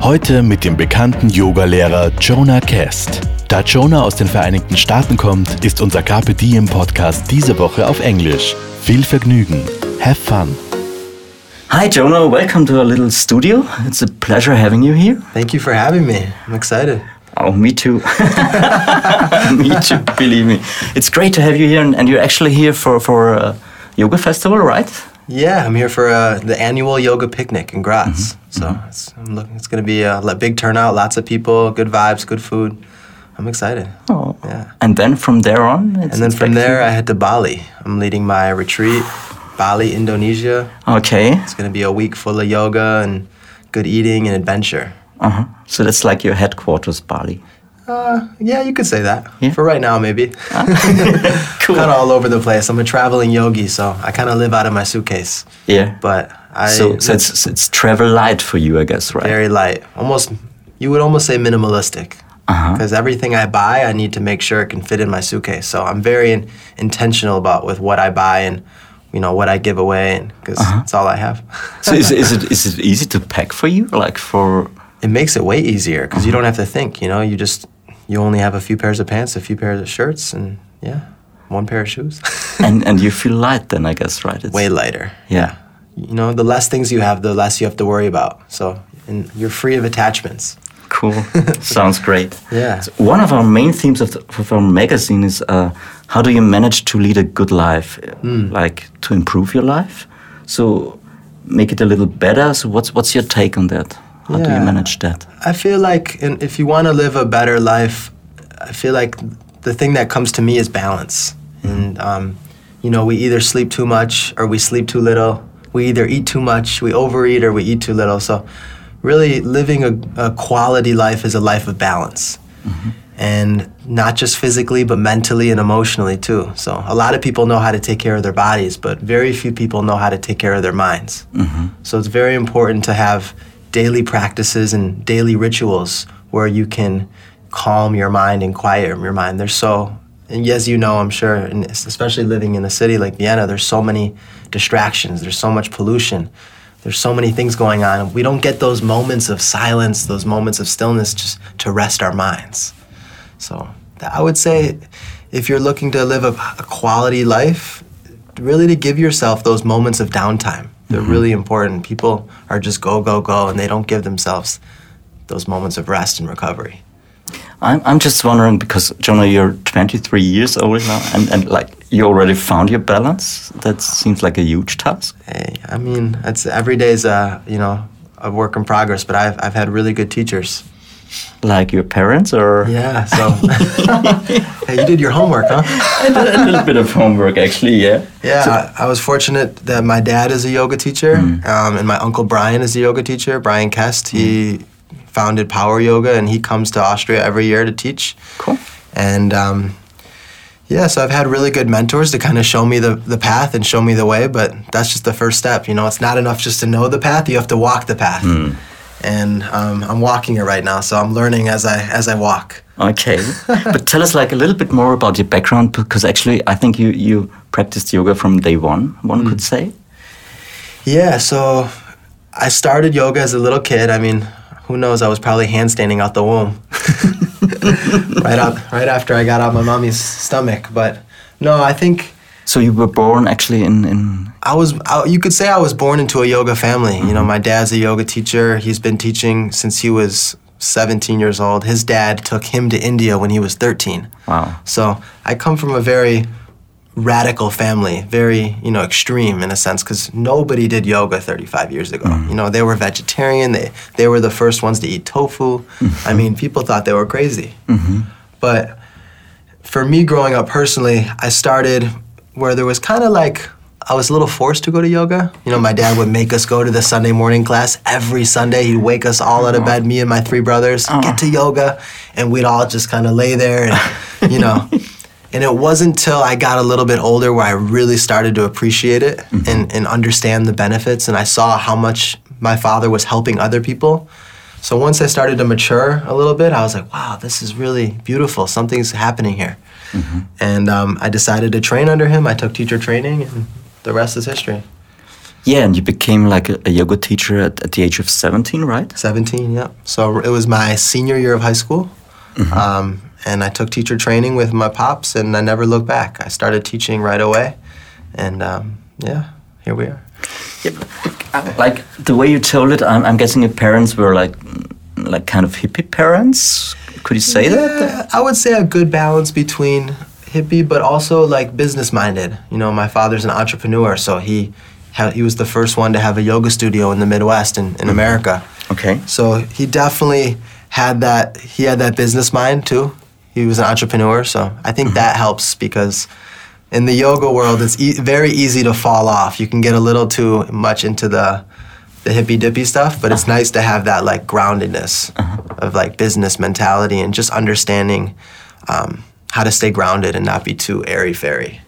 Heute mit dem bekannten Yogalehrer Jonah Kest. Da Jonah aus den Vereinigten Staaten kommt, ist unser Carpe Diem Podcast diese Woche auf Englisch. Viel Vergnügen. Have fun. Hi, Jonah. Welcome to our little studio. It's a pleasure having you here. Thank you for having me. I'm excited. Oh, me too. me too, believe me. It's great to have you here, and, and you're actually here for, for a yoga festival, right? Yeah, I'm here for uh, the annual yoga picnic in Graz. So it's, I'm looking, it's going to be a big turnout, lots of people, good vibes, good food. I'm excited. Oh. Yeah. And then from there on? It's, And then from there, I head to Bali. I'm leading my retreat, Bali, Indonesia. Okay. It's going to be a week full of yoga and good eating and adventure. Uh-huh. So that's like your headquarters, Bali. Uh, yeah, you could say that. Yeah. For right now, maybe. Cool. kind of all over the place. I'm a traveling yogi, so I kind of live out of my suitcase. Yeah. But I so so it's, it's travel light for you, I guess, right? very light. Almost, you would almost say minimalistic. Uh-huh. Because everything I buy, I need to make sure it can fit in my suitcase. So I'm very in, intentional about with what I buy and you know what I give away, because Uh-huh. it's all I have. so is, is it is it easy to pack for you, like for? it makes it way easier because you Uh-huh. don't have to think. You know, you just you only have a few pairs of pants, a few pairs of shirts, and yeah, one pair of shoes. and and you feel light then, I guess, right? It's, way lighter. Yeah. You know, the less things you have, the less you have to worry about. So, and you're free of attachments. Cool. Sounds great. Yeah. So one of our main themes of, the, of our magazine is uh, how do you manage to lead a good life, Hmm. like to improve your life, so make it a little better. So what's what's your take on that? How do you manage that? I feel like in, if you want to live a better life, I feel like the thing that comes to me is balance. And, um, you know, we either sleep too much or we sleep too little. We either eat too much, we overeat, or we eat too little. So, really, living a, a quality life is a life of balance. And not just physically, but mentally and emotionally too. So, a lot of people know how to take care of their bodies, but very few people know how to take care of their minds. So it's very important to have daily practices and daily rituals where you can calm your mind and quiet your mind. There's so, and as you know, I'm sure, and especially living in a city like Vienna, there's so many distractions. There's so much pollution. There's so many things going on. We don't get those moments of silence, those moments of stillness, just to rest our minds. So I would say, if you're looking to live a, a quality life, really to give yourself those moments of downtime. They're mm-hmm. really important. People are just go, go, go, and they don't give themselves those moments of rest and recovery. I'm, I'm just wondering because Jonah, you're 23 years old now, and, and like you already found your balance. That seems like a huge task. Hey, I mean, it's every day's a you know a work in progress, but I've I've had really good teachers. Like your parents, or Yeah, so hey, you did your homework, huh? I did a little bit of homework actually. Yeah. Yeah, I, I was fortunate that my dad is a yoga teacher, um, and my uncle Brian is a yoga teacher. Brian Kest, he founded Power Yoga, and he comes to Austria every year to teach. Cool. And um, yeah, so I've had really good mentors to kind of show me the, the path and show me the way, but that's just the first step. You know, it's not enough just to know the path, you have to walk the path. And um, I'm walking it right now, so I'm learning as I as I walk. Okay, but tell us like a little bit more about your background because actually I think you you practiced yoga from day one. One could say. Yeah, so I started yoga as a little kid. I mean, who knows? I was probably handstanding out the womb, right out, right after I got out my mommy's stomach. But no, I think So you were born actually in in I was. I, you could say I was born into a yoga family. You know, mm-hmm. my dad's a yoga teacher. He's been teaching since he was 17 years old. His dad took him to India when he was 13. wow. So I come from a very radical family, very you know extreme in a sense, because nobody did yoga 35 years ago. Mm-hmm. You know, they were vegetarian. They they were the first ones to eat tofu. Mm-hmm. I mean, people thought they were crazy. But for me, growing up personally, I started where there was kind of like I was a little forced to go to yoga. You know, my dad would make us go to the Sunday morning class every Sunday. He'd wake us all out of bed, me and my three brothers, uh-huh. get to yoga, and we'd all just kind of lay there and, you know. and it wasn't until I got a little bit older where I really started to appreciate it mm-hmm. and, and understand the benefits. And I saw how much my father was helping other people. So once I started to mature a little bit, I was like, wow, this is really beautiful. Something's happening here. And um, I decided to train under him. I took teacher training, and the rest is history. Yeah, and you became like a, a yoga teacher at, at the age of 17, right? 17, yep. So it was my senior year of high school. Um, and I took teacher training with my pops, and I never looked back. I started teaching right away. And um, yeah, here we are. Yeah, but, like the way you told it, I'm, I'm guessing your parents were like, like kind of hippie parents. Could you say that? Yeah, I would say a good balance between hippie, but also like business minded. You know, my father's an entrepreneur, so he he was the first one to have a yoga studio in the Midwest in, in mm-hmm. America. Okay. So he definitely had that. He had that business mind too. He was an entrepreneur, so I think mm-hmm. that helps because in the yoga world, it's e- very easy to fall off. You can get a little too much into the the hippy dippy stuff, but it's uh-huh. nice to have that like groundedness uh-huh. of like business mentality and just understanding um, how to stay grounded and not be too airy fairy.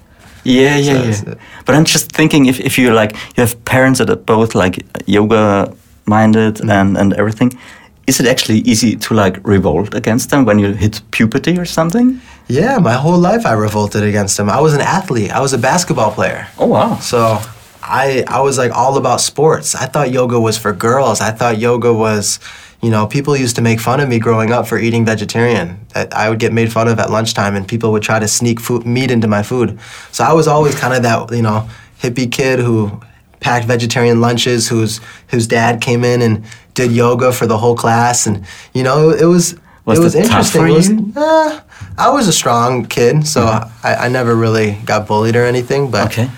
Yeah, yeah, it's- yeah. But I'm just thinking if, if you like you have parents that are both like yoga minded mm-hmm. and, and everything, is it actually easy to like revolt against them when you hit puberty or something? Yeah, my whole life I revolted against them. I was an athlete. I was a basketball player. Oh wow. So I I was like all about sports. I thought yoga was for girls. I thought yoga was, you know, people used to make fun of me growing up for eating vegetarian. That I would get made fun of at lunchtime, and people would try to sneak food, meat into my food. So I was always kind of that you know hippie kid who packed vegetarian lunches, whose whose dad came in and did yoga for the whole class, and you know it was. Was it was interesting. It was- uh, I was a strong kid, so I, I never really got bullied or anything. But Okay.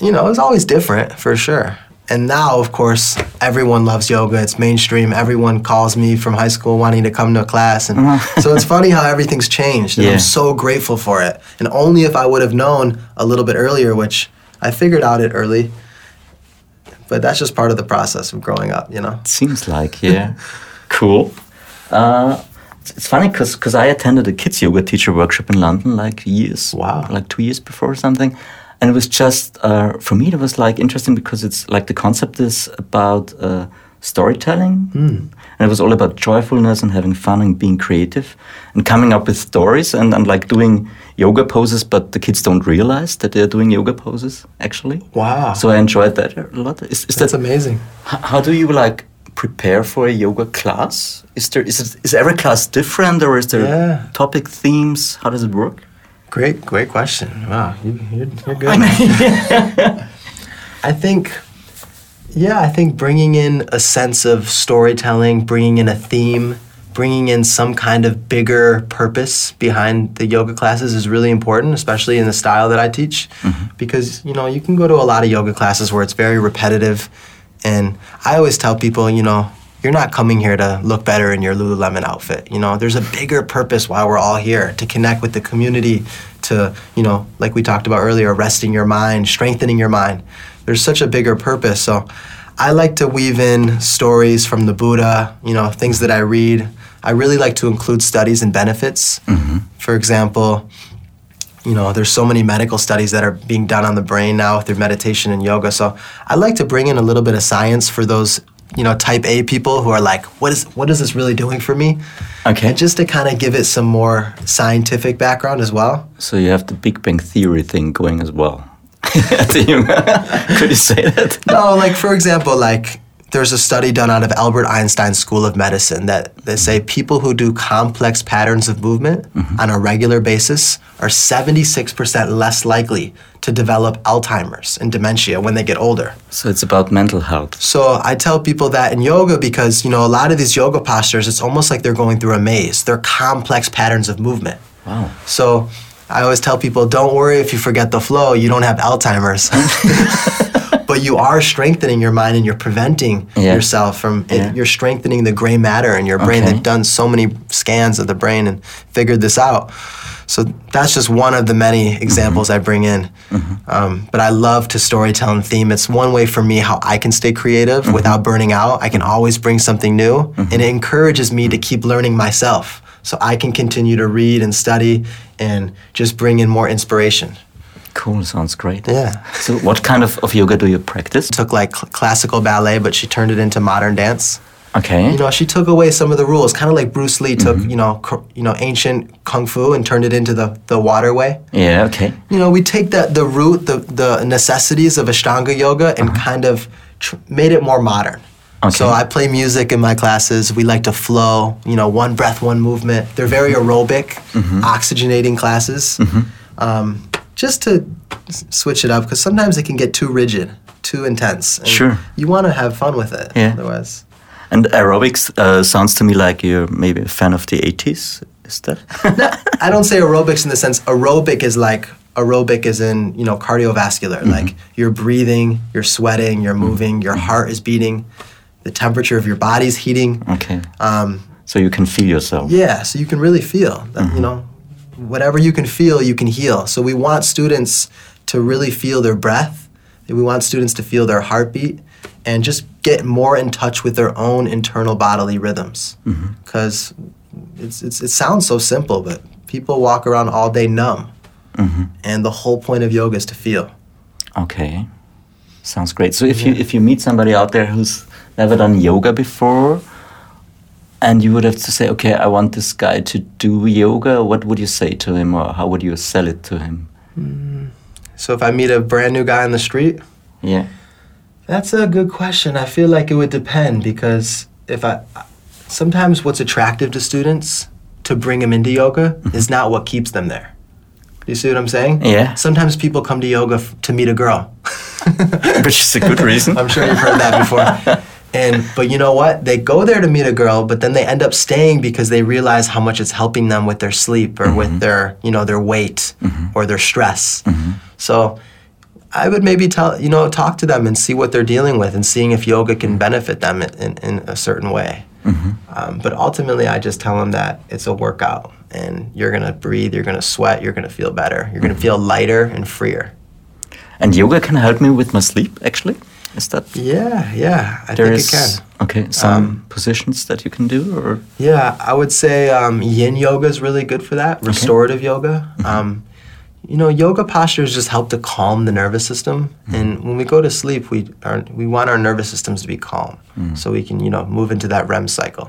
You know, it's always different for sure. And now, of course, everyone loves yoga. It's mainstream. Everyone calls me from high school wanting to come to a class. And so it's funny how everything's changed. And Yeah. I'm so grateful for it. And only if I would have known a little bit earlier, which I figured out it early. But that's just part of the process of growing up, you know? Seems like, yeah. cool. Uh, it's, it's funny because I attended a kids yoga teacher workshop in London like years, Wow. like two years before or something. And it was just, uh, for me, it was like interesting because it's like the concept is about uh, storytelling. And it was all about joyfulness and having fun and being creative and coming up with stories and, and like doing yoga poses, but the kids don't realize that they're doing yoga poses actually. Wow. So I enjoyed that a lot. Is, is That's that amazing. How do you like prepare for a yoga class? Is there is it is every class different or is there Yeah. topic themes? How does it work? Great, great question. Wow, you, you're, you're good. I think, yeah, I think bringing in a sense of storytelling, bringing in a theme, bringing in some kind of bigger purpose behind the yoga classes is really important, especially in the style that I teach. Mm-hmm. Because, you know, you can go to a lot of yoga classes where it's very repetitive. And I always tell people, you know, you're not coming here to look better in your Lululemon outfit. You know, there's a bigger purpose why we're all here to connect with the community, to, you know, like we talked about earlier, resting your mind, strengthening your mind. There's such a bigger purpose. So I like to weave in stories from the Buddha, you know, things that I read. I really like to include studies and benefits. Mm-hmm. For example, you know, there's so many medical studies that are being done on the brain now through meditation and yoga. So I like to bring in a little bit of science for those, you know, type A people who are like, what is what is this really doing for me? Okay. And just to kind of give it some more scientific background as well. So you have the Big Bang Theory thing going as well. Could you say that? No, like for example, like there's a study done out of Albert Einstein School of Medicine that they say people who do complex patterns of movement mm-hmm. on a regular basis are 76% less likely to develop Alzheimer's and dementia when they get older. So it's about mental health. So I tell people that in yoga because, you know, a lot of these yoga postures, it's almost like they're going through a maze. They're complex patterns of movement. Wow. So I always tell people, don't worry if you forget the flow, you don't have Alzheimer's. but you are strengthening your mind and you're preventing Yeah. yourself from it, you're strengthening the gray matter in your brain. Okay. They've done so many scans of the brain and figured this out. So that's just one of the many mm-hmm. examples I bring in. Mm-hmm. Um, but I love to storytell and theme. It's one way for me how I can stay creative mm-hmm. without burning out. I can always bring something new, and it encourages me to keep learning myself. So I can continue to read and study and just bring in more inspiration. Cool, sounds great. Yeah. So, what kind of, of yoga do you practice? Took like cl- classical ballet, but she turned it into modern dance. Okay. You know, she took away some of the rules, kind of like Bruce Lee took, mm-hmm. you know, you know, ancient kung fu and turned it into the the waterway. yeah, okay. You know, we take that the root, the the necessities of Ashtanga yoga, and uh-huh. kind of tr- made it more modern. Okay. So I play music in my classes. We like to flow. You know, one breath, one movement. They're very mm-hmm. aerobic, mm-hmm. oxygenating classes. Um, just to switch it up, because sometimes it can get too rigid, too intense. Sure. You want to have fun with it. Yeah. Otherwise. And aerobics uh, sounds to me like you're maybe a fan of the 80s. Is that? no, I don't say aerobics in the sense aerobic is like aerobic is in you know cardiovascular like you're breathing you're sweating you're moving your heart is beating the temperature of your body's heating okay. um, So you can feel yourself. yeah so you can really feel that you know whatever you can feel you can heal. So we want students to really feel their breath. We want students to feel their heartbeat and just get more in touch with their own internal bodily rhythms. Mm-hmm. Because it's, it's, it sounds so simple but people walk around all day numb. Mm-hmm. And the whole point of yoga is to feel. Okay. Sounds great. So if you if you meet somebody out there who's never done yoga before and you would have to say, okay, I want this guy to do yoga, what would you say to him or how would you sell it to him? Mm. so if i meet a brand new guy on the street Yeah. That's a good question. I feel like it would depend because if I sometimes what's attractive to students to bring them into yoga mm-hmm. is not what keeps them there. Do you see what I'm saying? Yeah. Sometimes people come to yoga f- to meet a girl. Which is a good reason. I'm sure you've heard that before. And but you know what? They go there to meet a girl, but then they end up staying because they realize how much it's helping them with their sleep or with mm-hmm. their, you know, their weight mm-hmm. or their stress. Mm-hmm. So I would maybe tell, you know, talk to them and see what they're dealing with and seeing if yoga can benefit them in, in, in a certain way. Um, but ultimately, I just tell them that it's a workout and you're going to breathe, you're going to sweat, you're going to feel better, you're going to feel lighter and freer. And yoga can help me with my sleep actually? Is that Yeah, yeah, I there think is it can. okay, some Um, positions that you can do or Yeah, I would say um, yin yoga is really good for that. Restorative yoga. Um, you know, yoga postures just help to calm the nervous system. And when we go to sleep, we are, we want our nervous systems to be calm, so we can you know move into that REM cycle.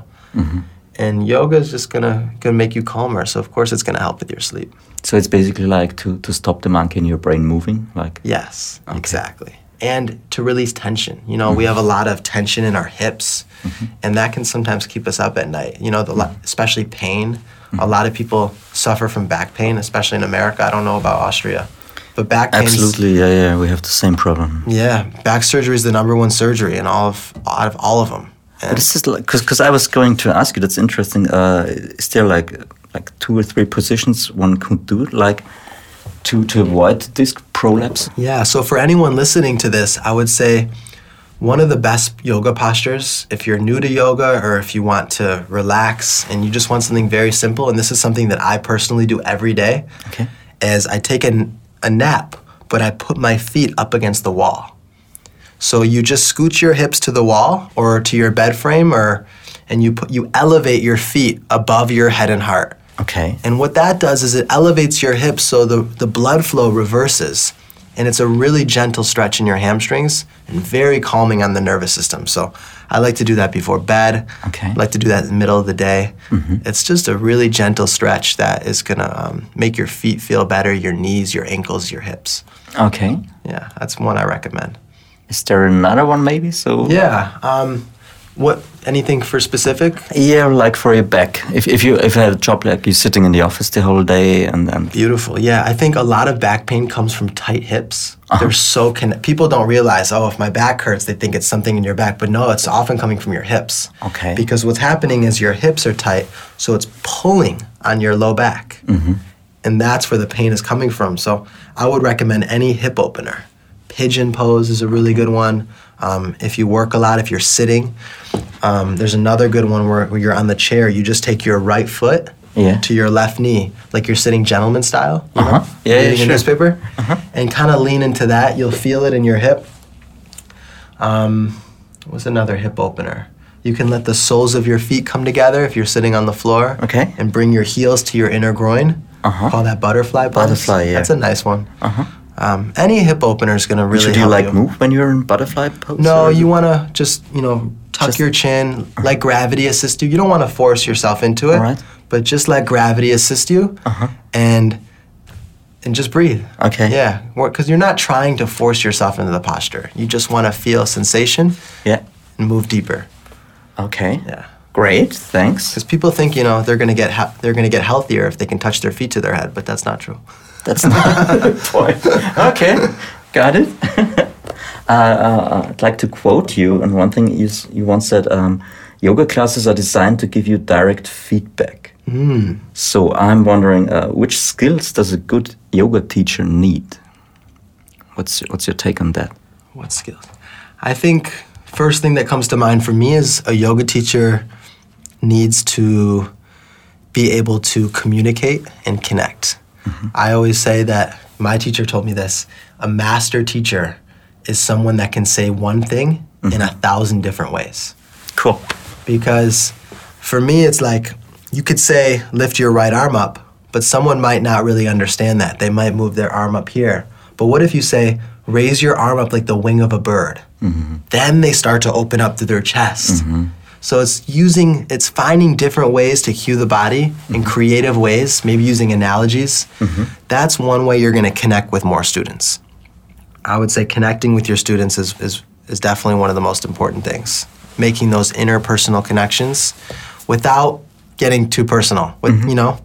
And yoga is just gonna gonna make you calmer. So of course it's gonna help with your sleep. so it's basically like to, to stop the monkey in your brain moving like Yes, exactly. And to release tension. You know, we have a mm-hmm. lot of tension in our hips, mm-hmm. and that can sometimes keep us up at night. You know, the, especially pain. A mm-hmm. lot of people suffer from back pain, especially in America. I don't know about Austria, but back pain. Absolutely, yeah, yeah, we have the same problem. Yeah, back surgery is the number one surgery in all of out of all of them. But it's just like because I was going to ask you. That's interesting. Uh, is there like like two or three positions one could do like to to avoid disc prolapse? Yeah, so for anyone listening to this, I would say one of the best yoga postures, if you're new to yoga or if you want to relax and you just want something very simple, and this is something that I personally do every day, Okay. is I take a, a nap, but I put my feet up against the wall. So you just scoot your hips to the wall or to your bed frame or and you put you elevate your feet above your head and heart. Okay. And what that does is it elevates your hips so the, the blood flow reverses. And it's a really gentle stretch in your hamstrings and very calming on the nervous system. So I like to do that before bed. Okay. I like to do that in the middle of the day. It's just a really gentle stretch that is going to um, make your feet feel better, your knees, your ankles, your hips. Okay. Yeah, that's one I recommend. Is there another one maybe? So Yeah. Um, what? Anything for specific? Yeah, like for your back. If if you if you had a job like you're sitting in the office the whole day and then Beautiful. Yeah, I think a lot of back pain comes from tight hips. Uh-huh. They're so con- people don't realize, oh, if my back hurts, they think it's something in your back, but no, it's often coming from your hips. Okay. Because what's happening is your hips are tight, so it's pulling on your low back. Mm-hmm. And that's where the pain is coming from. So I would recommend any hip opener. pigeon pose is a really good one. Um, if you work a lot, if you're sitting, um, there's another good one where, where you're on the chair. You just take your right foot Yeah. to your left knee, like you're sitting gentleman style. Uh-huh. know, Yeah, yeah, reading a sure. newspaper, and kind of lean into that. You'll feel it in your hip. Um, what's another hip opener? You can let the soles of your feet come together if you're sitting on the floor. Okay. And bring your heels to your inner groin. Uh-huh. Call that butterfly pose. Butterfly, yeah. That's a nice one. Uh-huh. Um, any hip opener is going to really Should you like you. move when you're in butterfly pose? No, you want to just, you know, tuck Just- your chin, let gravity assist you. You don't want to force yourself into it, Alright. but just let gravity assist you Uh-huh. and and just breathe. Okay. Yeah, because you're not trying to force yourself into the posture. You just want to feel sensation Yeah. and move deeper. Okay. Yeah. Great. Thanks. Because people think, you know, they're gonna get he- they're gonna get healthier if they can touch their feet to their head, but that's not true. That's not the point. Okay, got it. uh, uh, I'd like to quote you on one thing. You, you once said, um, "Yoga classes are designed to give you direct feedback." So I'm wondering, uh, which skills does a good yoga teacher need? What's what's your take on that? What skills? I think first thing that comes to mind for me is a yoga teacher needs to be able to communicate and connect. I always say that my teacher told me this a master teacher is someone that can say one thing in a mm-hmm. thousand different ways. Cool. Because for me, it's like you could say, lift your right arm up, but someone might not really understand that. They might move their arm up here. But what if you say, raise your arm up like the wing of a bird? Mm-hmm. Then they start to open up to their chest. Mm-hmm. So it's using, it's finding different ways to cue the body in mm-hmm. creative ways, maybe using analogies. Mm-hmm. That's one way you're going to connect with more students. I would say connecting with your students is, is, is definitely one of the most important things. Making those interpersonal connections without getting too personal. With, mm-hmm. You know,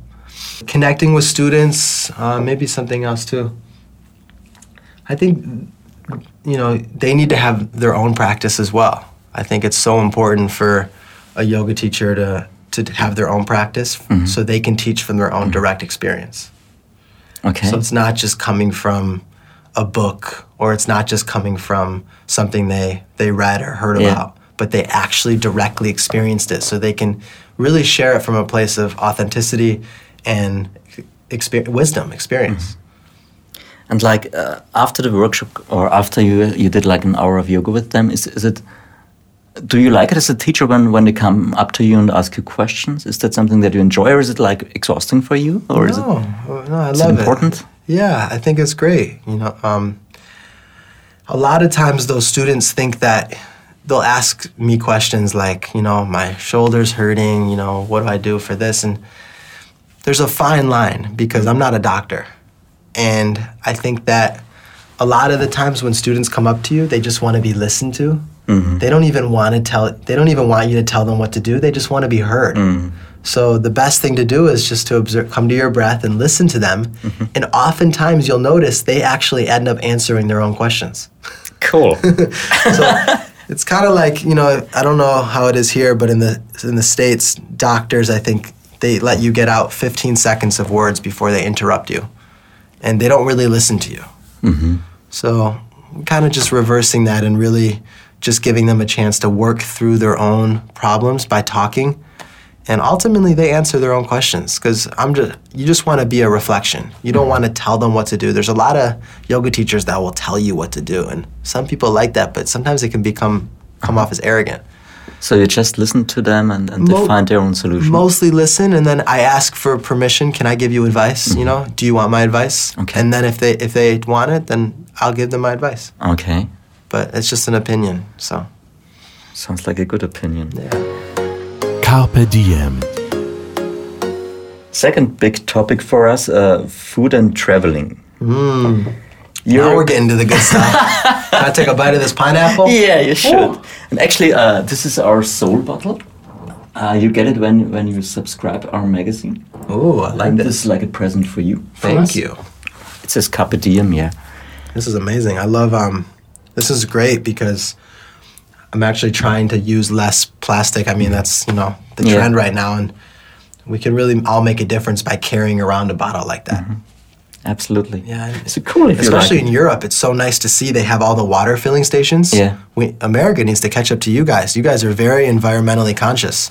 connecting with students, uh, maybe something else too. I think, you know, they need to have their own practice as well. I think it's so important for a yoga teacher to, to have their own practice mm-hmm. so they can teach from their own mm-hmm. direct experience. Okay. So it's not just coming from a book or it's not just coming from something they, they read or heard Yeah. about, but they actually directly experienced it. So they can really share it from a place of authenticity and exper- wisdom, experience. Mm-hmm. And like uh, after the workshop or after you you did like an hour of yoga with them, is is it? Do you like it as a teacher when when they come up to you and ask you questions? Is that something that you enjoy, or is it like exhausting for you, or is it? no, no, I is it love important? Yeah, I think it's great. You know, um, a lot of times those students think that they'll ask me questions like, you know, my shoulder's hurting. You know, what do I do for this? And there's a fine line because I'm not a doctor, and I think that a lot of the times when students come up to you, they just want to be listened to. Mm-hmm. They don't even want to tell. They don't even want you to tell them what to do. They just want to be heard. Mm-hmm. So the best thing to do is just to observe, come to your breath and listen to them. Mm-hmm. And oftentimes you'll notice they actually end up answering their own questions. Cool. So it's kind of like you know I don't know how it is here, but in the in the states, doctors I think they let you get out 15 seconds of words before they interrupt you, and they don't really listen to you. So kind of just reversing that and really just giving them a chance to work through their own problems by talking. And ultimately, they answer their own questions because I'm just you just want to be a reflection. You don't want to tell them what to do. There's a lot of yoga teachers that will tell you what to do, and some people like that, but sometimes it can become come off as arrogant. so you just listen to them and, and they Mo- find their own solution. Mostly listen, and then I ask for permission. Can I give you advice? You mm-hmm. know, do you want my advice? Okay. And then if they if they want it, then I'll give them my advice. okay. But it's just an opinion. So Sounds like a good opinion. Yeah. Carpe Diem. Second big topic for us: uh, food and traveling. now You're- we're getting to the good stuff. Can I take a bite of this pineapple? Yeah, you should. And actually, uh, this is our soul bottle. Uh, you get it when when you subscribe our magazine. Oh, I like and this. this is like a present for you. Thank us. you. It says Carpe Diem, yeah. This is amazing. I love um this is great because I'm actually trying to use less plastic. I mean, that's, you know, the Yeah. trend right now and we can really all make a difference by carrying around a bottle like that. Mm-hmm. Absolutely. Yeah, It's cool if Especially you in like Europe, it's so nice to see they have all the water filling stations. Yeah. We, America needs to catch up to you guys. You guys are very environmentally conscious.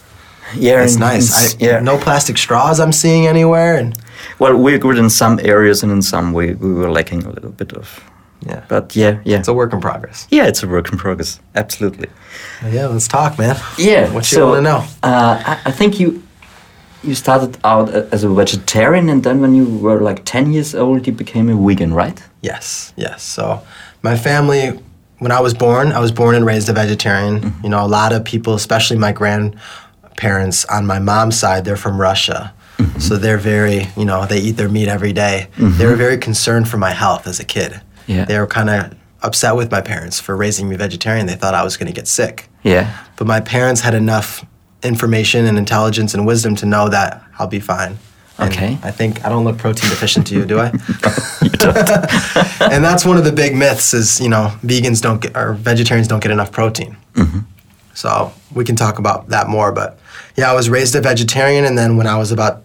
Yeah, It's nice. I, yeah. No plastic straws I'm seeing anywhere, and Well, we're good in some areas, and in some we we were lacking a little bit of. Yeah, But yeah, yeah, it's a work in progress. yeah, it's a work in progress. Absolutely. Yeah, let's talk, man. Yeah. What you so, want to know? Uh, I, I think you you started out as a vegetarian, and then when you were like ten years old, you became a vegan, right? Yes, yes. So, my family, when I was born, I was born and raised a vegetarian. Mm-hmm. You know, a lot of people, especially my grandparents on my mom's side, they're from Russia. Mm-hmm. So they're very, you know, they eat their meat every day. Mm-hmm. They were very concerned for my health as a kid. Yeah. They were kind of upset with my parents for raising me vegetarian. They thought I was going to get sick. Yeah. But my parents had enough information and intelligence and wisdom to know that I'll be fine. And Okay. I think I don't look protein deficient to you, do I? and that's one of the big myths is, you know, vegans don't get, or vegetarians don't get enough protein. Mm-hmm. So we can talk about that more. But yeah, I was raised a vegetarian. And then when I was about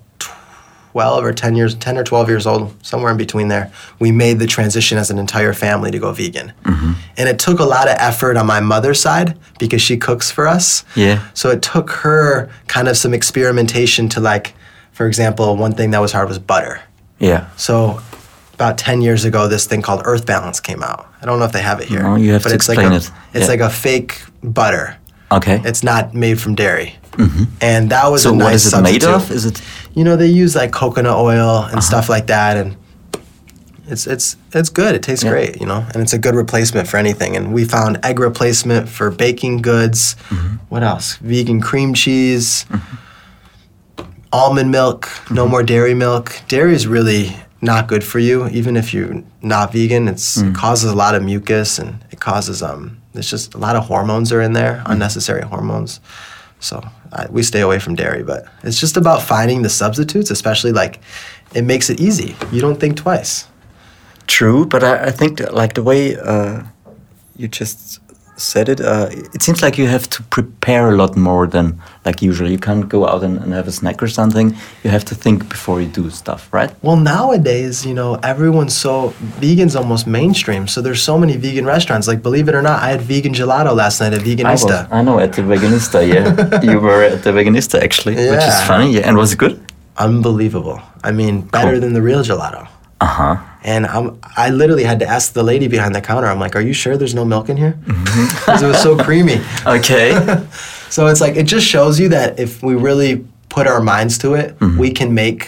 12 or 10 years, 10 or 12 years old, somewhere in between there, we made the transition as an entire family to go vegan. Mm-hmm. And it took a lot of effort on my mother's side because she cooks for us. Yeah. So it took her kind of some experimentation to like, for example, one thing that was hard was butter. Yeah. So about 10 years ago, this thing called Earth Balance came out. I don't know if they have it here. No, you have but to it's explain like a, it. It's Yeah. like a fake butter. Okay. It's not made from dairy. And that was so a nice what is it substitute. made of? Is it? You know, they use like coconut oil Uh-huh. and stuff like that, and it's it's it's good. It tastes Yeah. great, you know, and it's a good replacement for anything. And we found egg replacement for baking goods. Mm-hmm. What else? Vegan cream cheese, almond milk. Mm-hmm. No more dairy milk. Dairy is really not good for you, even if you're not vegan. It's Mm. it causes a lot of mucus and it causes um. There's just a lot of hormones are in there, Mm. unnecessary hormones. So I, we stay away from dairy, but it's just about finding the substitutes, especially like it makes it easy. You don't think twice. True, but I, I think that, like the way uh, you just said it, uh, it seems like you have to prepare a lot more than like usually. You can't go out and, and have a snack or something. You have to think before you do stuff, right? Well, nowadays, you know, everyone's so vegan's almost mainstream. So there's so many vegan restaurants. Like, believe it or not, I had vegan gelato last night at I, was, Veganista. I know at the Veganista, yeah. you were at the Veganista actually, which is funny. Yeah, and was it good? Unbelievable. I mean, better Cool. than the real gelato. Uh huh. And I'm, I literally had to ask the lady behind the counter. I'm like, "Are you sure there's no milk in here?" Mm-hmm. Because it was so creamy. Okay. So it's like it just shows you that if we really put our minds to it, Mm-hmm. we can make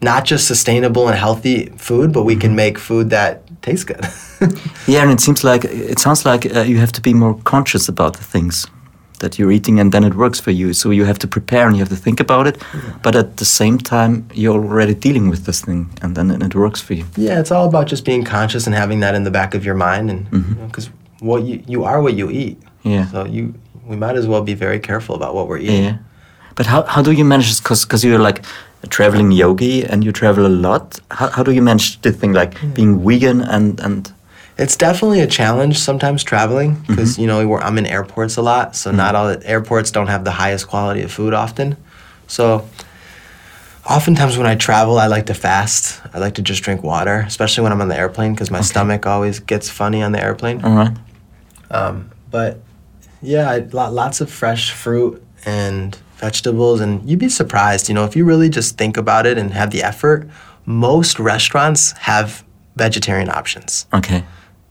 not just sustainable and healthy food, but we Mm-hmm. can make food that tastes good. yeah, and it seems like it sounds like uh, you have to be more conscious about the things that you're eating, and then it works for you. So you have to prepare and you have to think about it, but at the same time, you're already dealing with this thing, and then it works for you. yeah, it's all about just being conscious and having that in the back of your mind, and mm-hmm. because what you you are what you eat. Yeah. So you we might as well be very careful about what we're eating. Yeah. But how, how do you manage this? Because you're like a traveling yogi and you travel a lot. How, how do you manage the thing like hmm. being vegan and, and It's definitely a challenge sometimes traveling because mm-hmm. you know we're, I'm in airports a lot, so not mm-hmm. all airports don't have the highest quality of food often. So oftentimes when I travel, I like to fast. I like to just drink water, especially when I'm on the airplane because my stomach always gets funny on the airplane. all right? Um, but yeah, I, lo- lots of fresh fruit and vegetables, and you'd be surprised. You know, if you really just think about it and have the effort, most restaurants have vegetarian options Okay.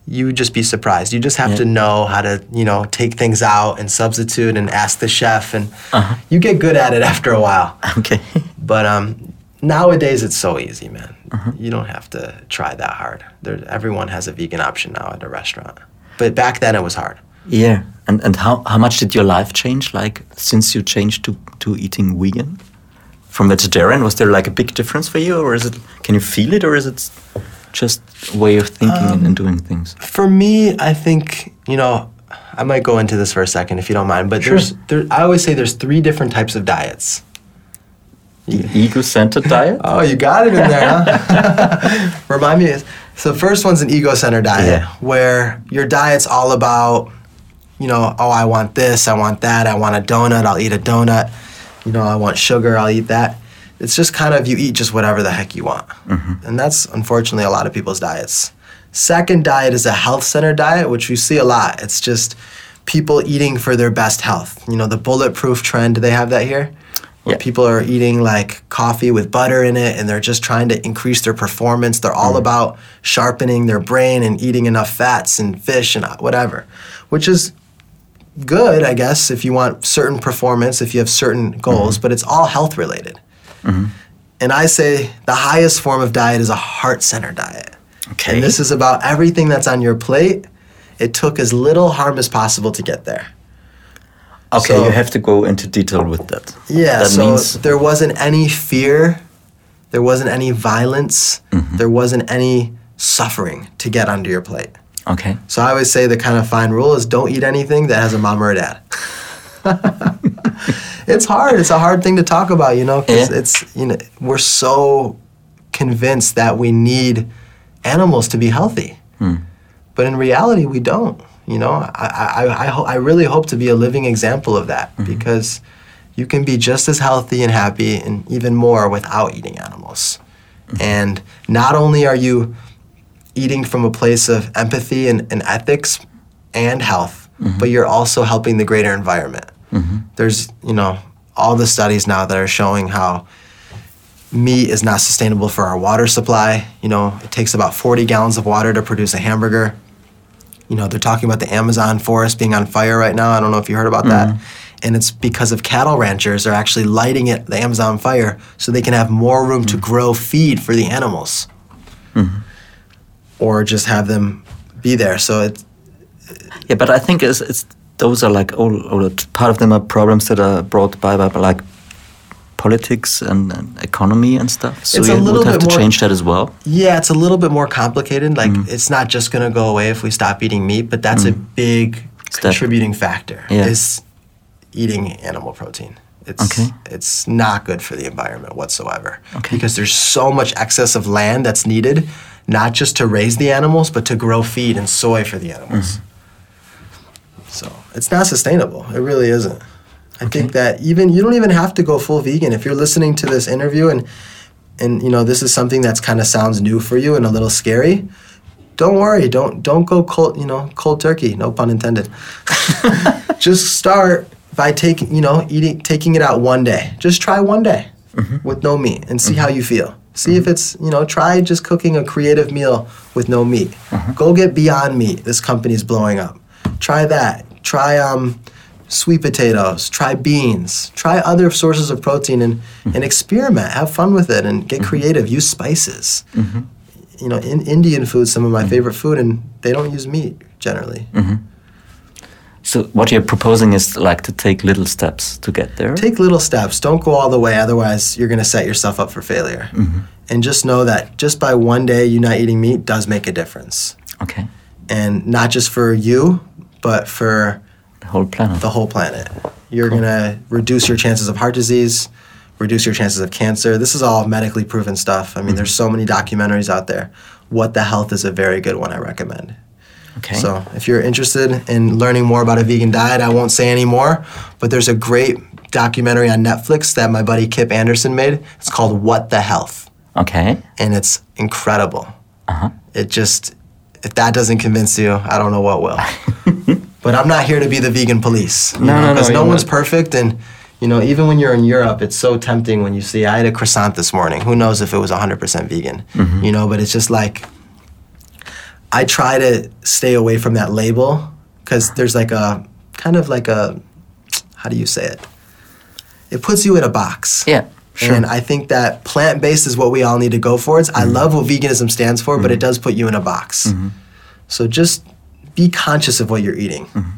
You would just be surprised. You just have Yeah. to know how to, you know, take things out and substitute and ask the chef, and Uh-huh. you get good at it after a while. Okay. But um, nowadays it's so easy, man. Uh-huh. You don't have to try that hard. There, everyone has a vegan option now at a restaurant. But back then it was hard. yeah. And, and how, how much did your life change like since you changed to, to eating vegan? From vegetarian, was there like a big difference for you, or is it? Can you feel it, or is it just way of thinking and, and um, doing things? For me, I think you know. I might go into this for a second if you don't mind, but there's there, I always say there's three different types of diets. The ego-centered diet. Oh, you got it in there, huh? Remind me. So, the first one's an ego centered diet Yeah. where your diet's all about, you know, oh, I want this, I want that, I want a donut, I'll eat a donut. You know, I want sugar, I'll eat that. It's just kind of you eat just whatever the heck you want. Mm-hmm. And that's unfortunately a lot of people's diets. Second diet is a health centered diet, which we see a lot. It's just people eating for their best health. You know, the bulletproof trend, do they have that here? Where Yeah. people are eating like coffee with butter in it and they're just trying to increase their performance. They're all mm-hmm. about sharpening their brain and eating enough fats and fish and uh, whatever, which is good, I guess, if you want certain performance, if you have certain goals, mm-hmm. but it's all health related. Mm-hmm. And I say the highest form of diet is a heart centered diet. Okay. And this is about everything that's on your plate. It took as little harm as possible to get there. Okay, So- you have to go into detail with that. Yeah, That so means there wasn't any fear, there wasn't any violence, mm-hmm. there wasn't any suffering to get onto your plate. okay. So I always say the kind of fine rule is don't eat anything that has a mom or a dad. it's hard. It's a hard thing to talk about, you know, because Yeah. it's you know we're so convinced that we need animals to be healthy, hmm. but in reality we don't. You know, I I I, ho- I really hope to be a living example of that mm-hmm. because you can be just as healthy and happy and even more without eating animals. Mm-hmm. And not only are you eating from a place of empathy and, and ethics and health, mm-hmm. but you're also helping the greater environment. There's, you know, all the studies now that are showing how meat is not sustainable for our water supply. You know, it takes about 40 gallons of water to produce a hamburger. You know, they're talking about the Amazon forest being on fire right now. I don't know if you heard about that. Mm-hmm. And it's because of cattle ranchers are actually lighting it, the Amazon fire, so they can have more room to mm-hmm. grow feed for the animals. Mm-hmm. Or just have them be there. So it, Yeah, but I think it's, it's those are like all, all part of them are problems that are brought by, by like politics and, and economy and stuff. So It's a you little would have to more- change that as well. Yeah, it's a little bit more complicated. Like mm-hmm. it's not just gonna go away if we stop eating meat, but that's a mm-hmm. big Step. contributing factor. Yeah. Is eating animal protein. It's Okay. it's not good for the environment whatsoever. Okay. Because there's so much excess of land that's needed, not just to raise the animals, but to grow feed and soy for the animals. Mm-hmm. So it's not sustainable. It really isn't. I think that even you don't even have to go full vegan. If you're listening to this interview and and you know this is something that's kind of sounds new for you and a little scary, don't worry. Don't don't go cold. You know, cold turkey. No pun intended. Just start by taking you know eating taking it out one day. Just try one day mm-hmm. with no meat and see mm-hmm. how you feel. See if mm-hmm. it's you know try just cooking a creative meal with no meat. Uh-huh. Go get Beyond Meat. This company's blowing up. Try that. Try um sweet potatoes, try beans, try other sources of protein and, mm-hmm. and experiment. Have fun with it and get mm-hmm. creative. Use spices. Mm-hmm. You know, in Indian food, some of my favorite food, and they don't use meat generally. So what you're proposing is like to take little steps to get there. Take little steps. Don't go all the way, otherwise, you're going to set yourself up for failure. And just know that just by one day you not eating meat does make a difference. okay. And not just for you, but for The whole planet. the whole planet. You're going to reduce your chances of heart disease, reduce your chances of cancer. This is all medically proven stuff. I mean, there's so many documentaries out there. What the Health is a very good one I recommend. okay. So, if you're interested in learning more about a vegan diet, I won't say any more, but there's a great documentary on Netflix that my buddy Kip Andersen made. It's called What the Health, okay. and it's incredible. Uh-huh. It just, if that doesn't convince you, I don't know what will. but I'm not here to be the vegan police. No, no, no, Because no, one's not. perfect, and you know, even when you're in Europe, it's so tempting when you see. I had a croissant this morning. Who knows if it was 100% vegan? Mm-hmm. You know, but it's just like I try to stay away from that label because there's like a kind of like a how do you say it? It puts you in a box. Yeah. Sure. And I think that plant based is what we all need to go for. It's, I Mm-hmm. love what veganism stands for, but it does put you in a box. So just be conscious of what you're eating. Mm-hmm.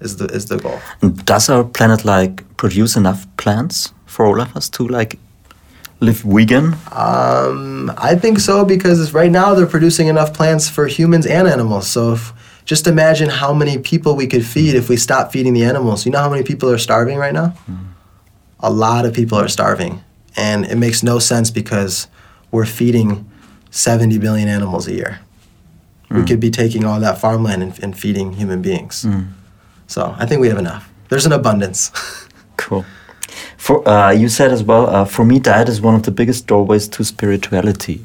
Is the is the goal. And does our planet like produce enough plants for all of us to like live vegan? Um, I think so because right now they're producing enough plants for humans and animals. So if, just imagine how many people we could feed if we stop feeding the animals. You know how many people are starving right now? A lot of people are starving. And it makes no sense because we're feeding 70 billion animals a year. We could be taking all that farmland and, and feeding human beings. So I think we have enough. There's an abundance. Cool. For uh, you said as well. Uh, for me, diet is one of the biggest doorways to spirituality.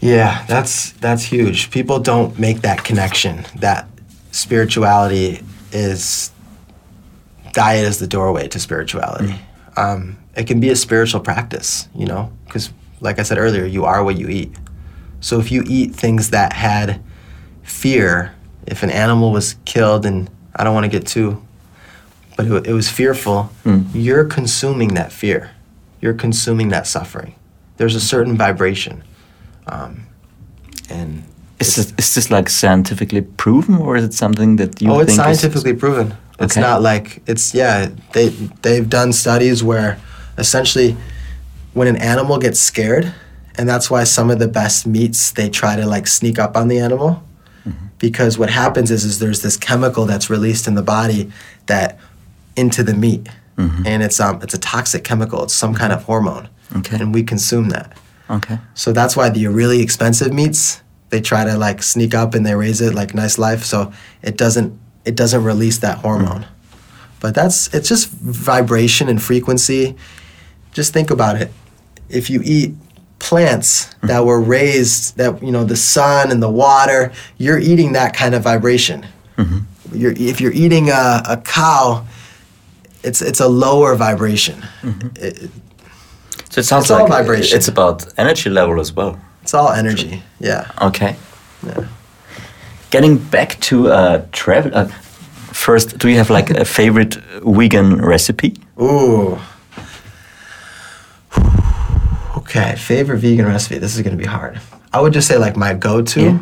Yeah, that's that's huge. People don't make that connection. That spirituality is diet is the doorway to spirituality. Um, it can be a spiritual practice, you know, because like I said earlier, you are what you eat. So if you eat things that had fear, if an animal was killed, and I don't want to get too, but it, it was fearful, you're consuming that fear. You're consuming that suffering. There's a certain vibration. Um, and Is this, is this like scientifically proven, or is it something that you oh, it's think is- scientifically proven. It's Okay. not like it's yeah. They they've done studies where essentially when an animal gets scared, and that's why some of the best meats they try to like sneak up on the animal, Mm-hmm. because what happens is is there's this chemical that's released in the body that into the meat, Mm-hmm. and it's um it's a toxic chemical. It's some kind of hormone, Okay. and we consume that. Okay. So that's why the really expensive meats they try to like sneak up and they raise it like nice life, so it doesn't it doesn't release that hormone. But that's it's just vibration and frequency. Just think about it. If you eat plants that were raised that you know the sun and the water, you're eating that kind of vibration. Mm-hmm. You're, if you're eating a, a cow, it's it's a lower vibration. Mm-hmm. It- So it sounds It's all like vibration. it's about energy level as well. it's all energy. Yeah. Okay. Yeah. Getting back to uh, travel. Uh, first, do you have like a favorite vegan recipe? Ooh. Okay, favorite vegan recipe. This is gonna be hard. I would just say like my go-to. Yeah.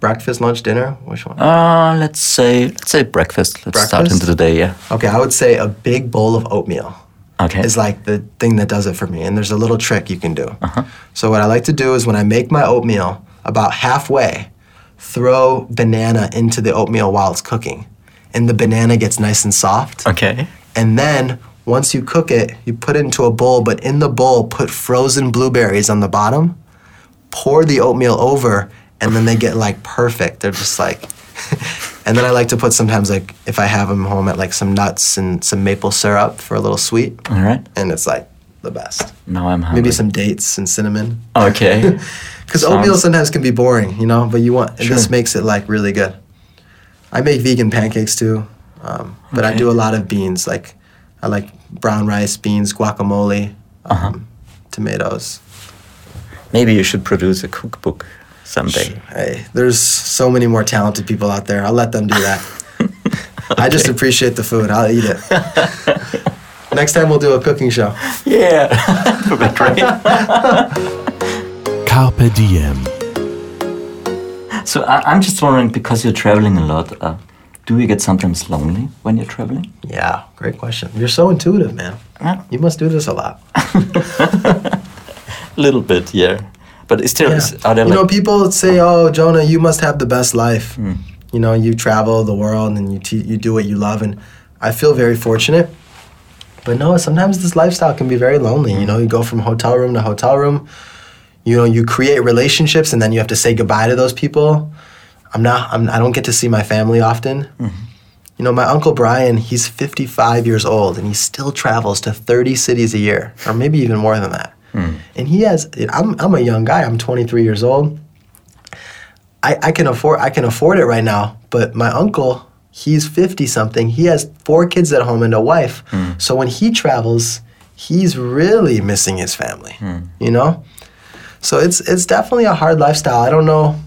Breakfast, lunch, dinner. Which one? Uh, let's say let's say breakfast. Let's start into the day. Yeah. Okay, I would say a big bowl of oatmeal Okay. is like the thing that does it for me. And there's a little trick you can do. Uh-huh. So what I like to do is when I make my oatmeal, about halfway, throw banana into the oatmeal while it's cooking, and the banana gets nice and soft. okay. And then once you cook it, you put it into a bowl, but in the bowl, put frozen blueberries on the bottom, pour the oatmeal over, and then they get like perfect. They're just like, and then I like to put sometimes, like, if I have them home, at like some nuts and some maple syrup for a little sweet, All right. and it's like the best. Now I'm hungry. Maybe some dates and cinnamon. Okay. Because oatmeal sometimes can be boring, you know, but you want, and this makes it like really good. I make vegan pancakes too, um, but I do a lot of beans. Like, I like brown rice, beans, guacamole, um, Uh-huh. tomatoes. Maybe you should produce a cookbook someday. Hey, there's so many more talented people out there. I'll let them do that. I just appreciate the food. I'll eat it. Next time we'll do a cooking show. Yeah. Great. Carpe Diem. So I, I'm just wondering because you're traveling a lot. Uh, do you get sometimes lonely when you're traveling? Yeah, great question. You're so intuitive, man. Yeah. You must do this a lot. A little bit, yeah. But it's still, is, are there you like know, people say, "Oh, Jonah, you must have the best life." Hmm. You know, you travel the world and you te- you do what you love, and I feel very fortunate. But no, sometimes this lifestyle can be very lonely. You know, you go from hotel room to hotel room. You know, you create relationships, and then you have to say goodbye to those people. I'm not. I'm, I don't get to see my family often. Mm-hmm. You know, my uncle Brian, he's 55 years old, and he still travels to 30 cities a year, or maybe even more than that. Mm. And he has. I'm, I'm a young guy. I'm 23 years old. I, I can afford I can afford it right now. But my uncle, he's 50 something. He has four kids at home and a wife. Mm. So when he travels, he's really missing his family. Mm. You know. So it's it's definitely a hard lifestyle. I don't know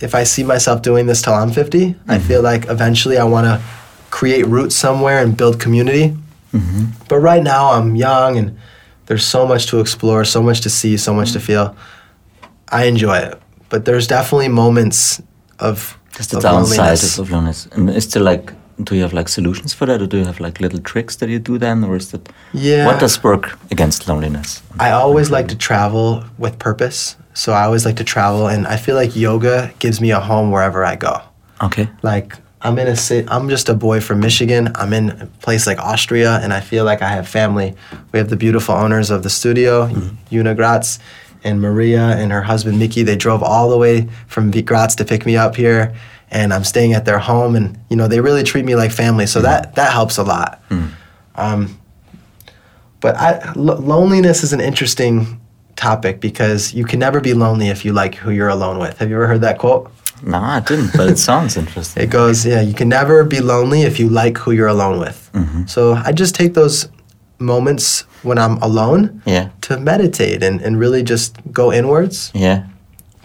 if I see myself doing this till I'm 50. I mm-hmm. feel like eventually I want to create roots somewhere and build community. Mm-hmm. But right now I'm young and there's so much to explore, so much to see, so much to mm-hmm. feel. I enjoy it, but there's definitely moments of That's the of downside loneliness. of loneliness. And is there like, do you have like solutions for that, or do you have like little tricks that you do then, or is that? Yeah. What does work against loneliness? I always like to travel with purpose. So I always like to travel, and I feel like yoga gives me a home wherever I go. Okay. Like I'm in a city. I'm just a boy from Michigan. I'm in a place like Austria, and I feel like I have family. We have the beautiful owners of the studio, mm-hmm. Una Gratz, and Maria and her husband Mickey. They drove all the way from Graz to pick me up here, and I'm staying at their home. And you know they really treat me like family, so mm. that that helps a lot. Mm. Um, but I, lo- loneliness is an interesting topic because you can never be lonely if you like who you're alone with. Have you ever heard that quote? No, I didn't, but it sounds interesting. It goes, yeah, you can never be lonely if you like who you're alone with. Mm-hmm. So I just take those moments when I'm alone Yeah, to meditate and, and really just go inwards yeah,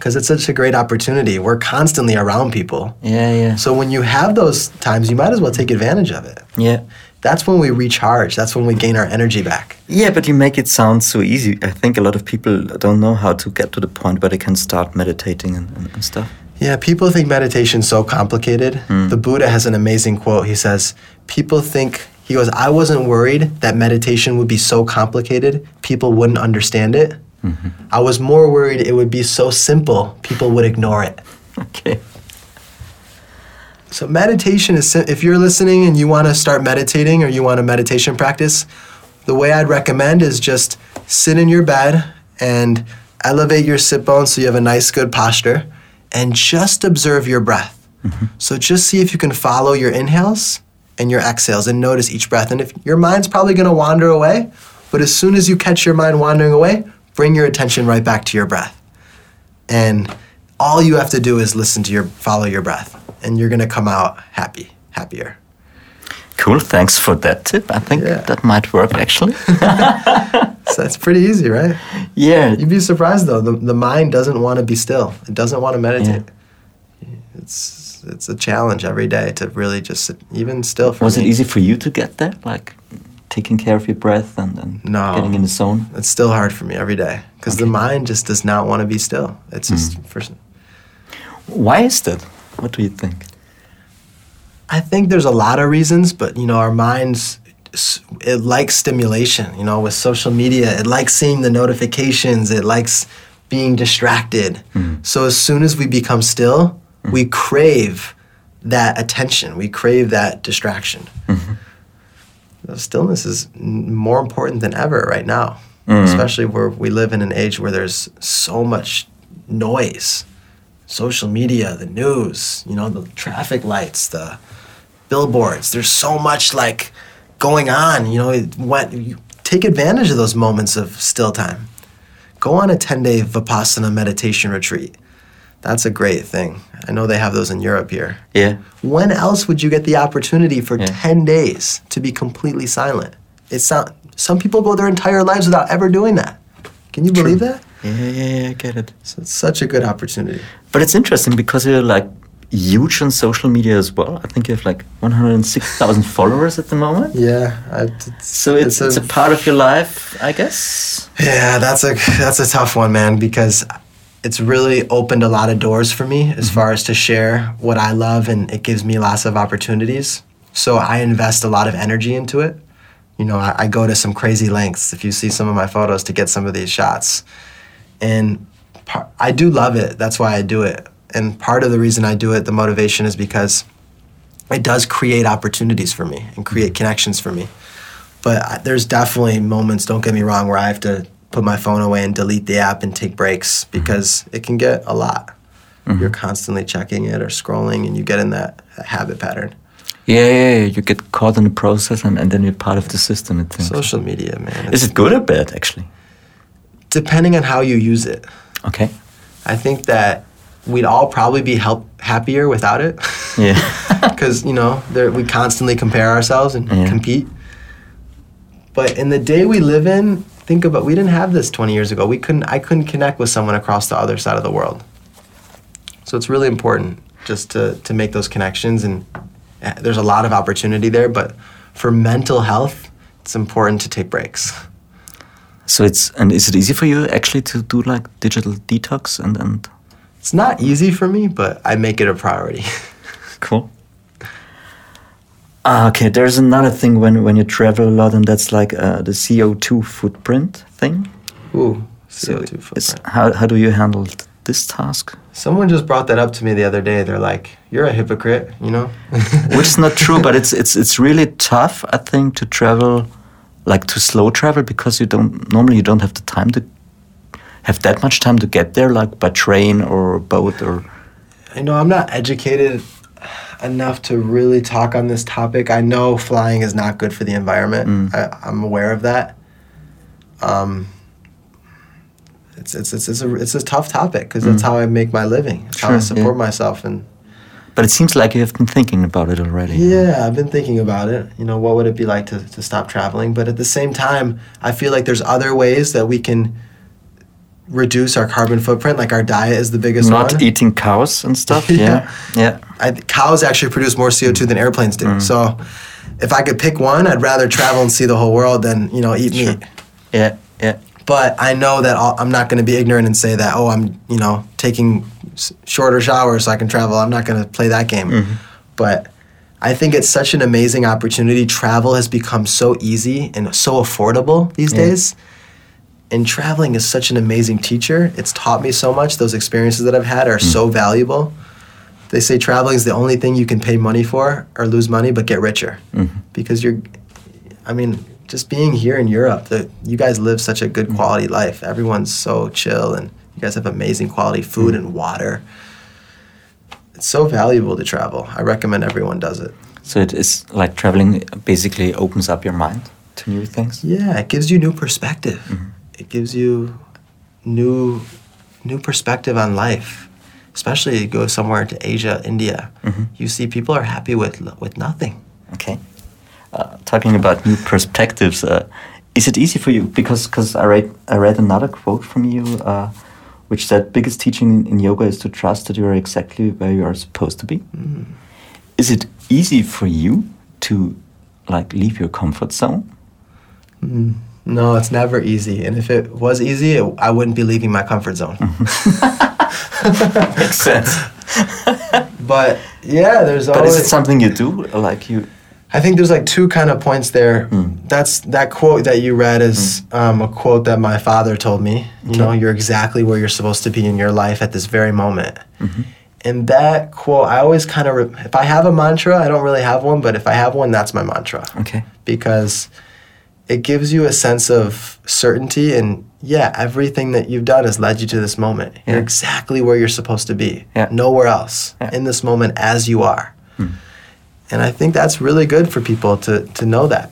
because it's such a great opportunity. We're constantly around people. yeah, yeah, So when you have those times, you might as well take advantage of it. yeah. That's when we recharge. That's when we gain our energy back. Yeah, but you make it sound so easy. I think a lot of people don't know how to get to the point where they can start meditating and, and, and stuff. Yeah, people think meditation's so complicated. Hmm. The Buddha has an amazing quote. He says, People think, he goes, I wasn't worried that meditation would be so complicated, people wouldn't understand it. I was more worried it would be so simple, people would ignore it. Okay. So, meditation is, if you're listening and you want to start meditating or you want a meditation practice, the way I'd recommend is just sit in your bed and elevate your sit bones so you have a nice, good posture and just observe your breath. Mm-hmm. So, just see if you can follow your inhales and your exhales and notice each breath. And if your mind's probably going to wander away, but as soon as you catch your mind wandering away, bring your attention right back to your breath. And all you have to do is listen to your, follow your breath, and you're going to come out happy, happier. Cool. Thanks for that tip. I think Yeah. that might work actually. So that's pretty easy, right? yeah. You'd be surprised though. The, the mind doesn't want to be still. It doesn't want to meditate. Yeah. It's it's a challenge every day to really just sit, even still. For Was it easy for you to get there? Like taking care of your breath and, and No. getting in the zone? It's still hard for me every day because the mind just does not want to be still. It's just mm. for. Why is that? What do you think? I think there's a lot of reasons, but you know, our minds it likes stimulation. You know, with social media, it likes seeing the notifications. It likes being distracted. Mm. So as soon as we become still, mm. we crave that attention. We crave that distraction. The Stillness is more important than ever right now, mm. especially where we live in an age where there's so much noise social media, the news, you know, the traffic lights, the billboards. There's so much like going on. You know, went, you take advantage of those moments of still time. Go on a 10 day Vipassana meditation retreat. That's a great thing. I know they have those in Europe here. Yeah. When else would you get the opportunity for Yeah. 10 days to be completely silent? It's not, some people go their entire lives without ever doing that. Can you believe that? Yeah, yeah, yeah, I get it. So it's such a good opportunity. But it's interesting because you're like huge on social media as well. I think you have like 106,000 followers at the moment. Yeah. I, it's, So it's, it's, a, part of your life, I guess. Yeah, that's a that's a tough one, man, because it's really opened a lot of doors for me as mm-hmm. far as to share what I love and it gives me lots of opportunities. So I invest a lot of energy into it. You know, I, I go to some crazy lengths if you see some of my photos to get some of these shots. And par- I do love it. That's why I do it. And part of the reason I do it, the motivation is because it does create opportunities for me and create mm-hmm. connections for me. But I- there's definitely moments, don't get me wrong, where I have to put my phone away and delete the app and take breaks mm-hmm. because it can get a lot. Mm-hmm. You're constantly checking it or scrolling and you get in that, that habit pattern. Yeah, yeah, yeah, you get caught in the process and, and then you're part of the system, it. Social media, man. Is it good or bad, actually? depending on how you use it. Okay. I think that we'd all probably be help, happier without it. Yeah. because you know there, we constantly compare ourselves and Yeah. compete. But in the day we live in, think about we didn't have this 20 years ago. We couldn't. I couldn't connect with someone across the other side of the world. So it's really important just to to make those connections, and uh, there's a lot of opportunity there. But for mental health, it's important to take breaks. so it's, and is it easy for you actually to do like digital detox and, and It's not easy for me, but I make it a priority. Cool. Ah, okay, there's another thing when, when you travel a lot, and that's like uh, the CO2 footprint thing. Ooh, CO2 it's- footprint. how, how do you handle th- this task? Someone just brought that up to me the other day. They're like, "You're a hypocrite," you know. Which is not true, but it's, it's, it's really tough, I think, to travel, like to slow travel, because you don't, normally you don't have the time to have that much time to get there, like by train or boat or. I know I'm not educated enough to really talk on this topic. I know flying is not good for the environment. I, I'm aware of that. Um, it's it's it's, it's a it's a tough topic because that's how I make my living. It's how I support yeah. myself and. But it seems like you have been thinking about it already. Yeah, I've been thinking about it. You know, what would it be like to, to stop traveling? But at the same time, I feel like there's other ways that we can reduce our carbon footprint. Like our diet is the biggest Not one. eating cows and stuff. Yeah. yeah. I, cows actually produce more CO2 than airplanes do. Mm. So if I could pick one, I'd rather travel and see the whole world than, you know, eat Sure. meat. Yeah. Yeah. But I know that I'll, I'm not going to be ignorant and say that, oh, I'm, you know, taking s- shorter showers so I can travel. I'm not going to play that game. Mm-hmm. But I think it's such an amazing opportunity. Travel has become so easy and so affordable these Yeah. days. And traveling is such an amazing teacher. It's taught me so much. Those experiences that I've had are so hmm. valuable. They say traveling is the only thing you can pay money for or lose money, but get richer. Hmm. Because you're, I mean, just being here in Europe, the, you guys live such a good hmm. quality life. Everyone's so chill, and you guys have amazing quality food and water. It's so valuable to travel. I recommend everyone does it. So it is like traveling basically opens up your mind to new things. Yeah, it gives you new perspective. Mm-hmm. It gives you new new perspective on life. Especially you go somewhere to Asia, India, you see people are happy with with nothing. Okay. Uh, talking about new perspectives, uh, is it easy for you? Because cause I read I read another quote from you, uh, which said, "Biggest teaching in, in yoga is to trust that you are exactly where you are supposed to be." Is it easy for you to like leave your comfort zone? No, it's never easy. And if it was easy, it, I wouldn't be leaving my comfort zone. Makes sense. But yeah, there's but always. is it something you do? Like you? I think there's like two kind of points there. Hmm. That's that quote that you read is hmm. um, a quote that my father told me. You know, you're exactly where you're supposed to be in your life at this very moment. Mm-hmm. And that quote, I always kind of, re- if I have a mantra, I don't really have one, but if I have one, that's my mantra Okay. because it gives you a sense of certainty and yeah, everything that you've done has led you to this moment. You're exactly where you're supposed to be. Yeah. Nowhere else. Yeah. In this moment as you are. Hmm. And I think that's really good for people to to know that.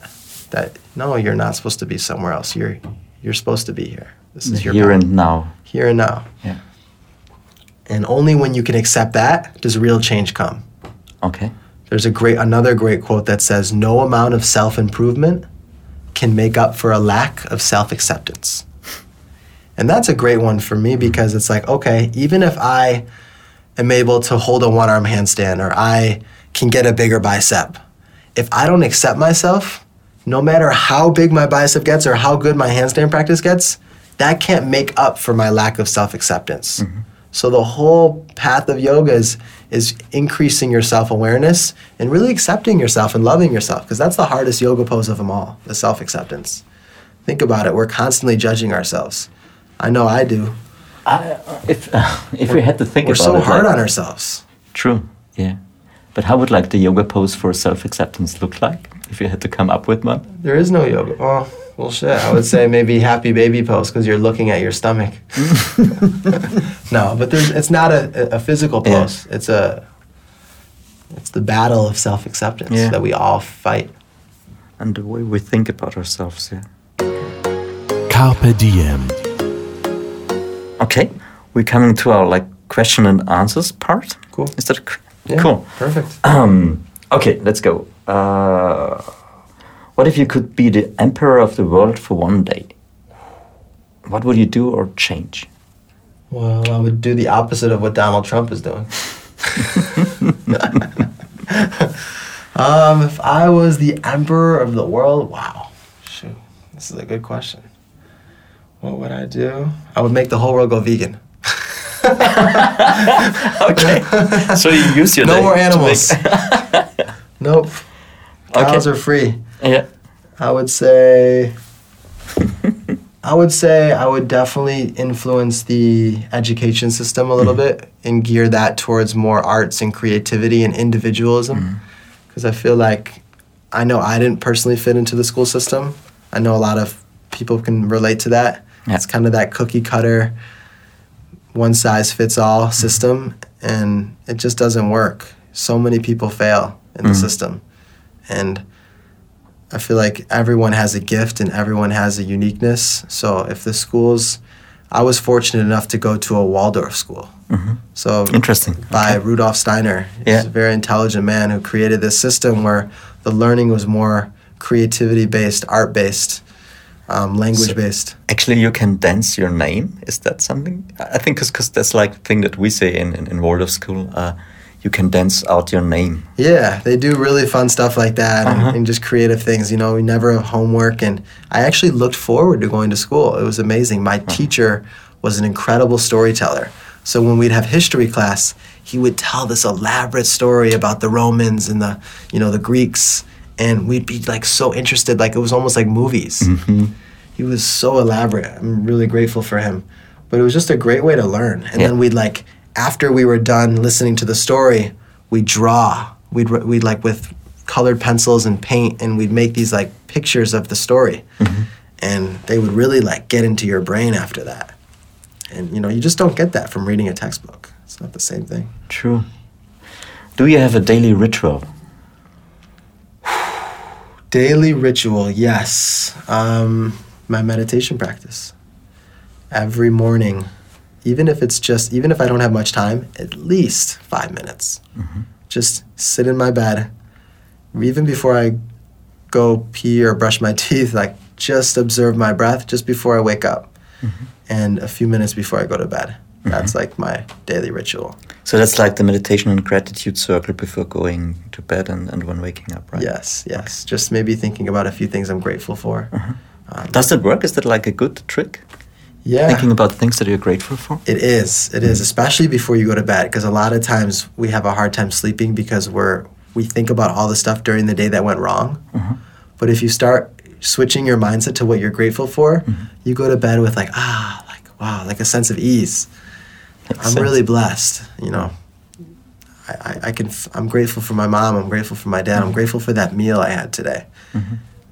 That no, you're not supposed to be somewhere else. You're you're supposed to be here. This is your Here and now. here and now. Yeah. And only when you can accept that does real change come. Okay. There's a great another great quote that says no amount of self-improvement can make up for a lack of self-acceptance. And that's a great one for me because it's like, okay, even if I am able to hold a one-arm handstand or I can get a bigger bicep, if I don't accept myself, no matter how big my bicep gets or how good my handstand practice gets, that can't make up for my lack of self-acceptance. Mm-hmm. So the whole path of yoga is, is increasing your self-awareness and really accepting yourself and loving yourself because that's the hardest yoga pose of them all, the self-acceptance. Think about it. We're constantly judging ourselves. I know I do. I, uh, if if we had to think about it. We're about so it, hard like- on ourselves. True. Yeah. But how would like the yoga pose for self acceptance look like if you had to come up with one? There is no yoga. Oh, well, shit. I would say maybe happy baby pose because you're looking at your stomach. no, but there's, it's not a, a physical Yeah. pose. It's a it's the battle of self acceptance Yeah. that we all fight. And the way we think about ourselves, yeah. Carpe Diem. Okay, we're coming to our like question and answers part. Cool. Is that cr- Yeah, cool? Perfect. Um, okay, let's go. Uh, what if you could be the emperor of the world for one day? What would you do or change? Well, I would do the opposite of what Donald Trump is doing. um, if I was the emperor of the world, wow, shoot, this is a good question. What would I do? I would make the whole world go vegan. Okay, so you use your No more animals. Nope. Okay. Cows are free. Yeah. I would say. I would say I would definitely influence the education system a little mm-hmm. bit and gear that towards more arts and creativity and individualism. Mm-hmm. Because I feel like I know I didn't personally fit into the school system. I know a lot of people can relate to that. Yeah. It's kind of that cookie cutter, one size fits all mm-hmm. system, and it just doesn't work. so many people fail in the system, and I feel like everyone has a gift and everyone has a uniqueness. So if the schools, I was fortunate enough to go to a Waldorf school. So Interesting. by Okay. Rudolf Steiner. He's Yeah. a very intelligent man who created this system where the learning was more creativity based, art based, um, language based. Actually, you can dance your name. Is that something? I I think because that's like the thing that we say in, in, in Waldorf school. Uh, you can dance out your name. Yeah, they do really fun stuff like that and, Uh-huh. and just creative things. You know, we never have homework. And I actually looked forward to going to school. It was amazing. My teacher was an incredible storyteller. So when we'd have history class, he would tell this elaborate story about the Romans and the, you know, the Greeks. And we'd be like so interested, like it was almost like movies. He was so elaborate. I'm really grateful for him. But it was just a great way to learn. And Yeah. then we'd like, after we were done listening to the story, we'd draw. We'd, we'd like with colored pencils and paint, and we'd make these like pictures of the story. And they would really like get into your brain after that. And you know, you just don't get that from reading a textbook. It's not the same thing. True. Do you have a daily ritual? Daily ritual, yes. Um, my meditation practice. Every morning, even if it's just, even if I don't have much time, at least five minutes. Mm-hmm. Just sit in my bed. Even before I go pee or brush my teeth, like just observe my breath just before I wake up. Mm-hmm. And a few minutes before I go to bed. Mm-hmm. That's like my daily ritual. So that's like the meditation and gratitude circle before going to bed and, and when waking up, right? Yes, yes. Just maybe thinking about a few things I'm grateful for. Um, Does that work? Is that like a good trick? Yeah. Thinking about things that you're grateful for? It is. It is, especially before you go to bed, because a lot of times we have a hard time sleeping because we're we think about all the stuff during the day that went wrong. Mm-hmm. But if you start switching your mindset to what you're grateful for, mm-hmm. you go to bed with like ah, like wow, like a sense of ease. Makes I'm sense. really blessed. You know, I, I, I can. f- I'm grateful for my mom. I'm grateful for my dad. I'm mm-hmm. grateful for that meal I had today.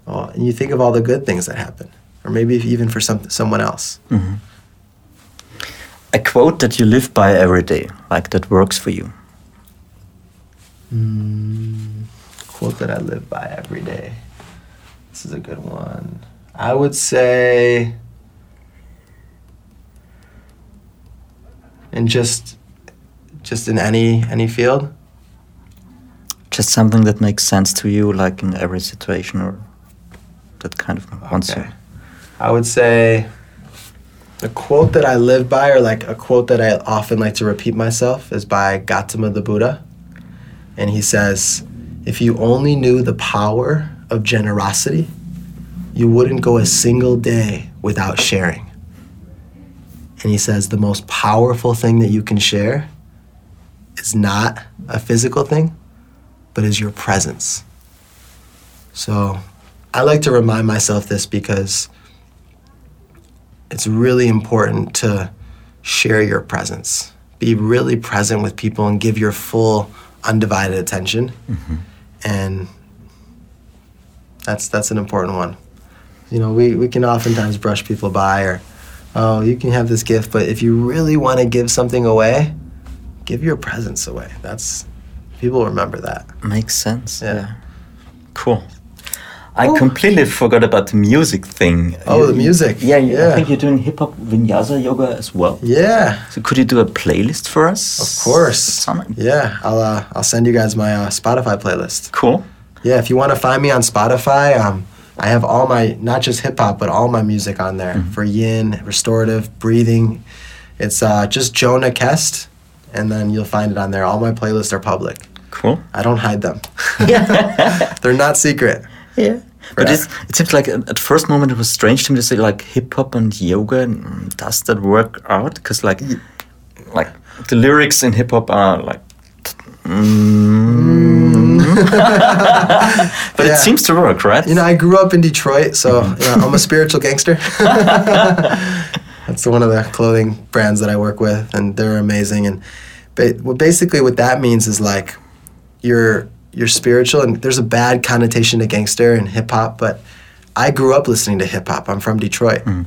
Oh, and you think of all the good things that happen, or maybe even for some someone else. Mm-hmm. A quote that you live by every day, like that works for you. Mm, quote that I live by every day. This is a good one. I would say, and just, just in any any field. Just something that makes sense to you, like in every situation, or that kind of wants Okay. you. I would say, a quote that I live by, or like a quote that I often like to repeat myself, is by Gautama the Buddha, and he says, "If you only knew the power of generosity, you wouldn't go a single day without sharing." And he says the most powerful thing that you can share is not a physical thing, but is your presence. So I like to remind myself this because it's really important to share your presence. Be really present with people and give your full undivided attention. Mm-hmm. And that's that's an important one. You know, we, we can oftentimes brush people by or oh, you can have this gift, but if you really want to give something away, give your presence away. That's people remember that. Makes sense. Yeah. Cool. I completely forgot about the music thing. Oh, You- the music. Yeah, yeah, I think you're doing hip hop vinyasa yoga as well. Yeah. So could you do a playlist for us? Of course. Yeah, I'll uh, I'll send you guys my uh, Spotify playlist. Cool. Yeah, if you want to find me on Spotify, um, I have all my not just hip hop but all my music on there for yin, restorative, breathing. It's uh, just Jonah Kest, and then you'll find it on there. All my playlists are public. Cool. I don't hide them. They're not secret. Yeah. But it seems like at at first moment it was strange to me to say like hip hop and yoga. mm, Does that work out? Because like, like the lyrics in hip hop are like, mm, but Yeah. it seems to work, right? You know, I grew up in Detroit, so you know, I'm a spiritual gangster. That's one of the clothing brands that I work with, and they're amazing. And well, basically, what that means is like you're you're spiritual, and there's a bad connotation to gangster and hip hop, but I grew up listening to hip hop. I'm from Detroit. Mm.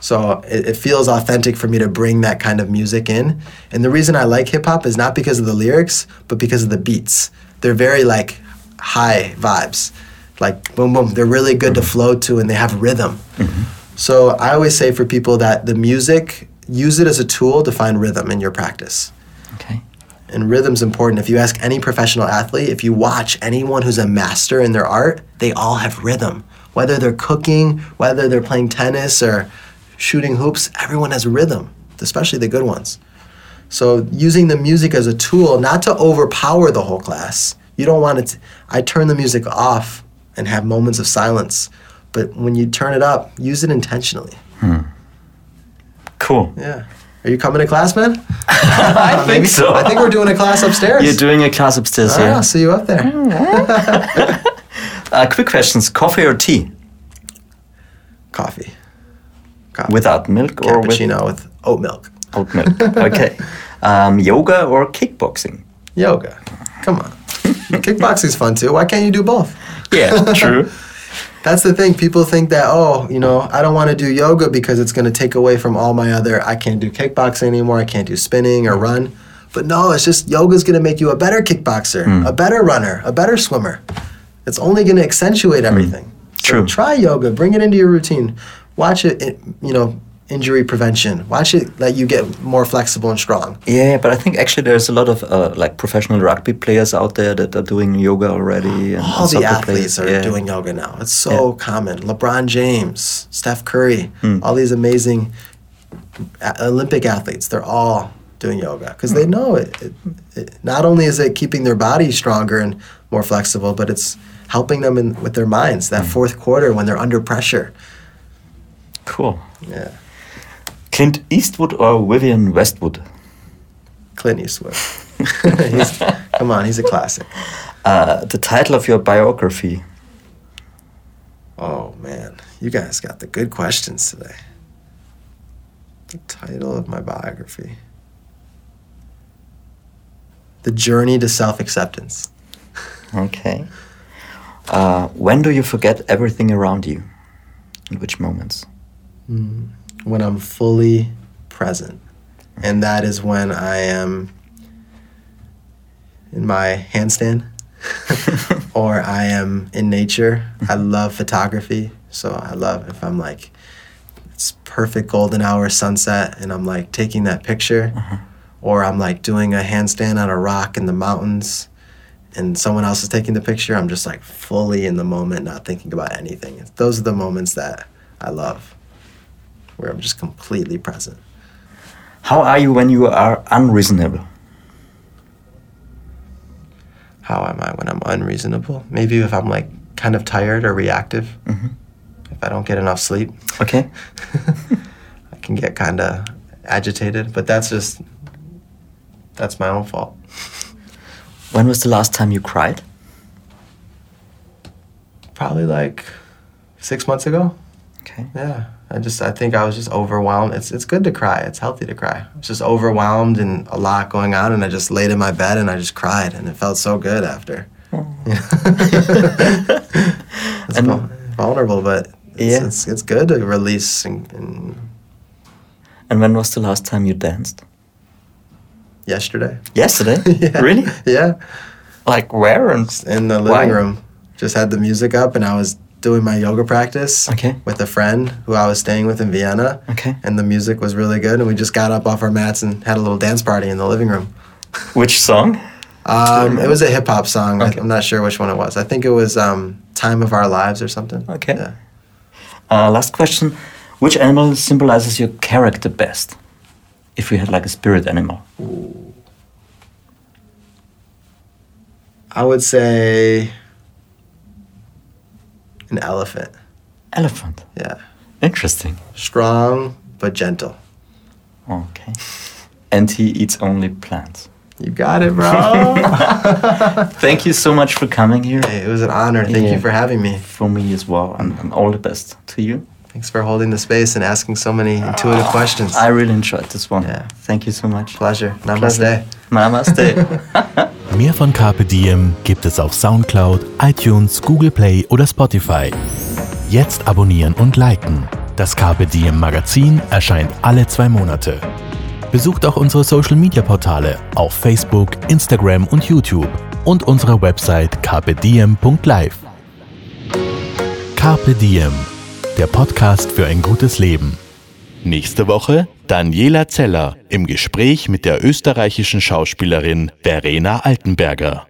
So it, it feels authentic for me to bring that kind of music in. And the reason I like hip hop is not because of the lyrics, but because of the beats. They're very like high vibes, like boom boom. They're really good to mm-hmm. flow to, and they have rhythm. Mm-hmm. So I always say for people that the music use it as a tool to find rhythm in your practice. Okay. And rhythm's important. If you ask any professional athlete, if you watch anyone who's a master in their art, they all have rhythm. Whether they're cooking, whether they're playing tennis or shooting hoops, everyone has rhythm, especially the good ones. So using the music as a tool, not to overpower the whole class. You don't want it. To, I turn the music off and have moments of silence. But when you turn it up, use it intentionally. Hmm. Cool. Yeah. Are you coming to class, man? I think so. I think we're doing a class upstairs. You're doing a class upstairs, Ah, yeah. I'll see you up there. Uh, quick questions: coffee or tea? Coffee. Coffee. Without milk or with cappuccino with oat milk. oat milk? okay. Um, yoga or kickboxing? Yoga. Come on. Kickboxing's fun too. Why can't you do both? Yeah, true. That's the thing. People think that, oh, you know, I don't want to do yoga because it's going to take away from all my other, I can't do kickboxing anymore. I can't do spinning or run. But no, it's just yoga's going to make you a better kickboxer, hmm. a better runner, a better swimmer. It's only going to accentuate hmm. everything. So True. try yoga, bring it into your routine. Watch it, it, you know, injury prevention. Watch it let you get more flexible and strong. Yeah, but I think actually there's a lot of uh, like professional rugby players out there that are doing yoga already. And, All and the athletes players. are yeah. doing yoga now. It's so common. LeBron James, Steph Curry, hmm. all these amazing Olympic athletes, they're all doing yoga because they hmm. know it, it, it. Not only is it keeping their body stronger and more flexible, but it's helping them in, with their minds. That hmm. fourth quarter when they're under pressure. Cool. Yeah, Clint Eastwood or Vivienne Westwood? Clint Eastwood. he's, come on, he's a classic. Uh, the title of your biography. Oh man, you guys got the good questions today. The title of my biography The Journey to Self Acceptance. Okay. Uh, when do you forget everything around you? In which moments? When I'm fully present. And that is when I am in my handstand or I am in nature. I love photography. So I love if I'm like, it's perfect golden hour sunset and I'm like taking that picture. Uh-huh. Or I'm like doing a handstand on a rock in the mountains and someone else is taking the picture. I'm just like fully in the moment, not thinking about anything. Those are the moments that I love, where I'm just completely present. How are you when you are unreasonable? How am I when I'm unreasonable? Maybe if I'm like kind of tired or reactive. Mm-hmm. If I don't get enough sleep, Okay. I can get kind of agitated. But that's just that's my own fault. When was the last time you cried? Probably like six months ago. Okay. Yeah, I just I think I was just overwhelmed. It's it's good to cry. It's healthy to cry. I was just overwhelmed and a lot going on, and I just laid in my bed and I just cried, and it felt so good after. Yeah. it's And- vulnerable, but it's, Yeah. it's it's good to release and, and And when was the last time you danced? yesterday. Yesterday? Yeah. Really? Yeah, Like where and in the living Why? room. Just had the music up, and I was doing my yoga practice Okay. with a friend who I was staying with in Vienna. Okay. And the music was really good, and we just got up off our mats and had a little dance party in the living room. which song? Um, it was a hip hop song. Okay. I'm not sure which one it was. I think it was um, "Time of Our Lives" or something. Okay. Yeah. Uh, last question. Which animal symbolizes your character best? If you had like a spirit animal. I would say an elephant. Elephant. Yeah, Interesting. strong but gentle. Okay. And he eats only plants. You got it, bro. Thank you so much for coming here. hey, it was an honor. Thank Yeah. you for having me. For me as well. And, and all the best to you. Thanks for holding the space and asking so many intuitive oh, questions. I really enjoyed this one. Yeah. Thank you so much. Pleasure. Namaste. Namaste. Mehr von Carpe Diem gibt es auf Soundcloud, iTunes, Google Play oder Spotify. Jetzt abonnieren und liken. Das Carpe Diem Magazin erscheint alle zwei Monate. Besucht auch unsere Social Media Portale auf Facebook, Instagram und YouTube und unsere Website carpediem.live. Carpe Diem, der Podcast für ein gutes Leben. Nächste Woche Daniela Zeller im Gespräch mit der österreichischen Schauspielerin Verena Altenberger.